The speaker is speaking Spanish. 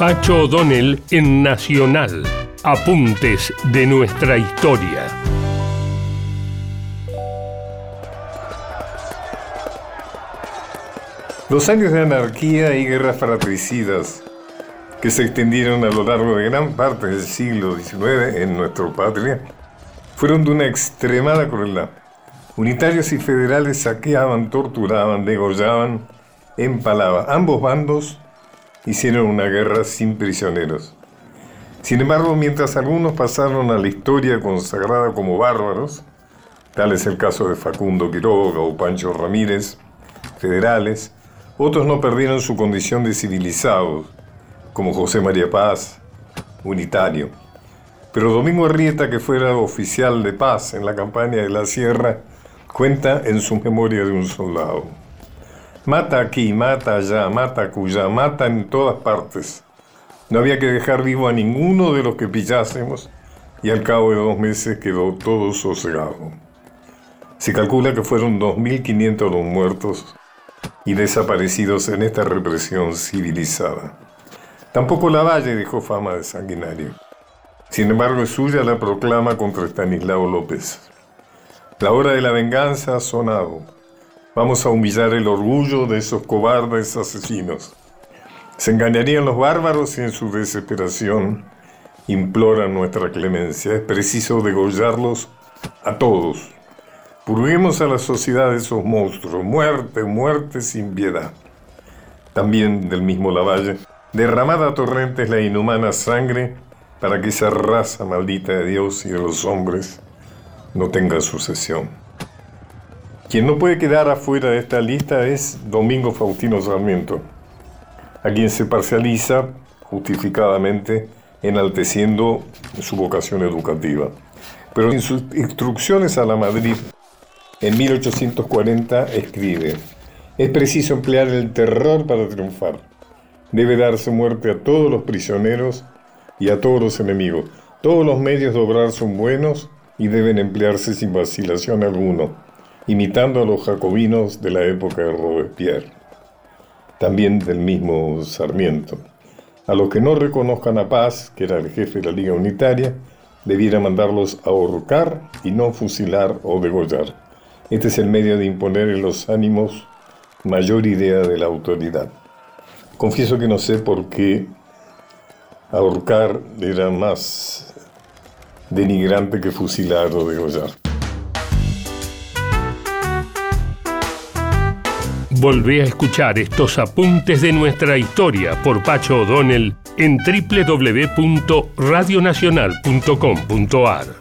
Pacho O'Donnell en Nacional. Apuntes de nuestra historia. Los años de anarquía y guerras fratricidas que se extendieron a lo largo de gran parte del siglo XIX en nuestra patria fueron de una extremada crueldad. Unitarios y federales saqueaban, torturaban, degollaban, empalaban. Ambos bandos hicieron una guerra sin prisioneros. Sin embargo, mientras algunos pasaron a la historia consagrada como bárbaros, tal es el caso de Facundo Quiroga o Pancho Ramírez, federales, otros no perdieron su condición de civilizados, como José María Paz, unitario. Pero Domingo Arrieta, que fuera oficial de paz en la campaña de la Sierra, cuenta en su memoria de un soldado. Mata aquí, mata allá, mata acullá, mata en todas partes. No había que dejar vivo a ninguno de los que pillásemos y al cabo de dos meses quedó todo sosegado. Se calcula que fueron 2.500 los muertos y desaparecidos en esta represión civilizada. Tampoco Lavalle dejó fama de sanguinario. Sin embargo, es suya la proclama contra Estanislao López. La hora de la venganza ha sonado. Vamos a humillar el orgullo de esos cobardes asesinos. Se engañarían los bárbaros y en su desesperación imploran nuestra clemencia. Es preciso degollarlos a todos. Purguemos a la sociedad de esos monstruos. Muerte, muerte sin piedad. También del mismo Lavalle. Derramada a torrentes la inhumana sangre para que esa raza maldita de Dios y de los hombres no tenga sucesión. Quien no puede quedar afuera de esta lista es Domingo Faustino Sarmiento, a quien se parcializa justificadamente enalteciendo su vocación educativa. Pero en sus instrucciones a la Madrid, en 1840, escribe, es preciso emplear el terror para triunfar. Debe darse muerte a todos los prisioneros y a todos los enemigos. Todos los medios de obrar son buenos y deben emplearse sin vacilación alguno imitando a los jacobinos de la época de Robespierre, también del mismo Sarmiento. A los que no reconozcan a Paz, que era el jefe de la Liga Unitaria, debiera mandarlos a ahorcar y no fusilar o degollar. Este es el medio de imponer en los ánimos mayor idea de la autoridad. Confieso que no sé por qué ahorcar era más denigrante que fusilar o degollar. Volvé a escuchar estos apuntes de nuestra historia por Pacho O'Donnell en www.radionacional.com.ar.